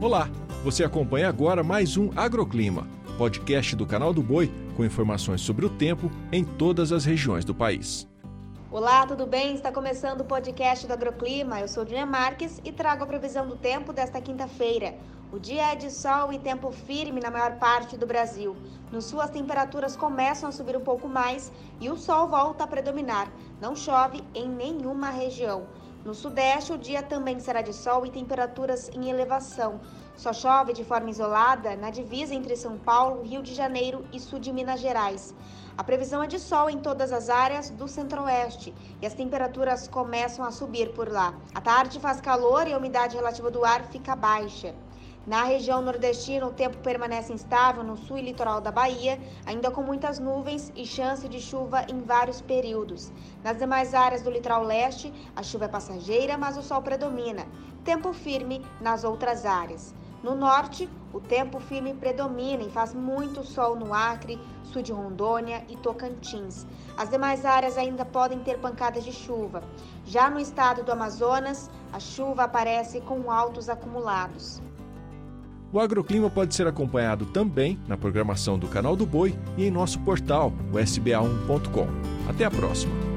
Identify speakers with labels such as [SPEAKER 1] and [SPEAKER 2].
[SPEAKER 1] Olá, você acompanha agora mais um Agroclima, podcast do canal do Boi com informações sobre o tempo em todas as regiões do país.
[SPEAKER 2] Olá, tudo bem? Está começando o podcast do Agroclima. Eu sou Dina Marques e trago a previsão do tempo desta quinta-feira. O dia é de sol e tempo firme na maior parte do Brasil. No sul, as temperaturas começam a subir um pouco mais e o sol volta a predominar. Não chove em nenhuma região. No sudeste, o dia também será de sol e temperaturas em elevação. Só chove de forma isolada na divisa entre São Paulo, Rio de Janeiro e sul de Minas Gerais. A previsão é de sol em todas as áreas do centro-oeste e as temperaturas começam a subir por lá. À tarde faz calor e a umidade relativa do ar fica baixa. Na região nordestina, o tempo permanece instável no sul e litoral da Bahia, ainda com muitas nuvens e chance de chuva em vários períodos. Nas demais áreas do litoral leste, a chuva é passageira, mas o sol predomina. Tempo firme nas outras áreas. No norte, o tempo firme predomina e faz muito sol no Acre, sul de Rondônia e Tocantins. As demais áreas ainda podem ter pancadas de chuva. Já no estado do Amazonas, a chuva aparece com altos acumulados.
[SPEAKER 1] O agroclima pode ser acompanhado também na programação do Canal do Boi e em nosso portal, o sba1.com. Até a próxima!